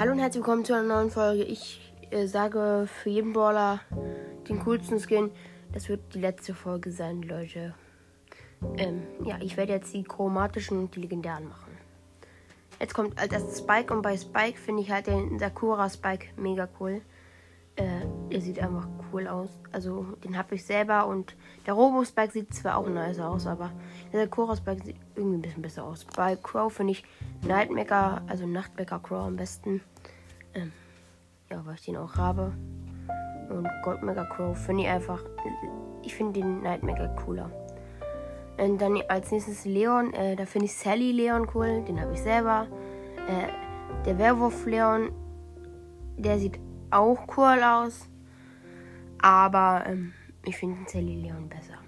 Hallo und herzlich willkommen zu einer neuen Folge. Ich äh, sage für jeden Brawler den coolsten Skin. Das wird die letzte Folge sein, Leute. Ähm, ja, ich werde jetzt die chromatischen und die legendären machen. Jetzt kommt als erstes Spike und bei Spike finde ich halt den Sakura Spike mega cool. Äh, er sieht einfach cool aus. Also den habe ich selber und der Robo Spike sieht zwar auch nice aus, aber der Sakura Spike sieht irgendwie ein bisschen besser aus. Bei Crow finde ich Nightmaker, also Nachtmaker Crow am besten. Ähm, ja, weil ich den auch habe. Und Goldmaker Crow finde ich einfach, ich finde den Nightmaker cooler. Und dann als nächstes Leon, äh, da finde ich Sally Leon cool, den habe ich selber. Äh, der Werwolf Leon, der sieht auch cool aus. Aber ähm, ich finde Sally Leon besser.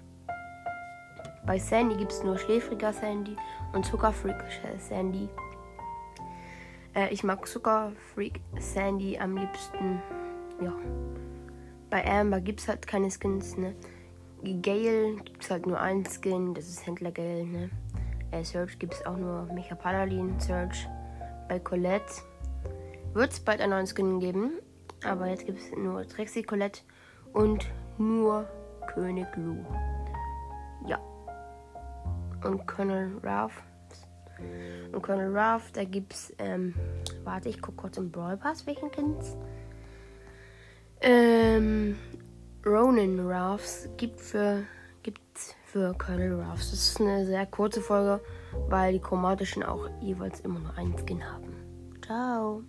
Bei Sandy gibt es nur schläfriger Sandy und Zuckerfreak Sandy. Äh, ich mag Zuckerfreak Sandy am liebsten. Ja. Bei Amber gibt es halt keine Skins, ne? Gale gibt es halt nur einen Skin, das ist Händler Gale, ne? Äh, Search gibt es auch nur Mecha Paladin Search. Bei Colette wird es bald einen neuen Skin geben, aber jetzt gibt es nur Trixie Colette und nur König Lou. Ja. Und Colonel Ralph. Und Colonel Ralph, da gibt's, ähm, warte, ich gucke kurz im Brawl Pass, welchen kennt's. Ähm, Ronin Ralphs gibt für, für Colonel Ralphs. Das ist eine sehr kurze Folge, weil die chromatischen auch jeweils immer nur einen Skin haben. Ciao.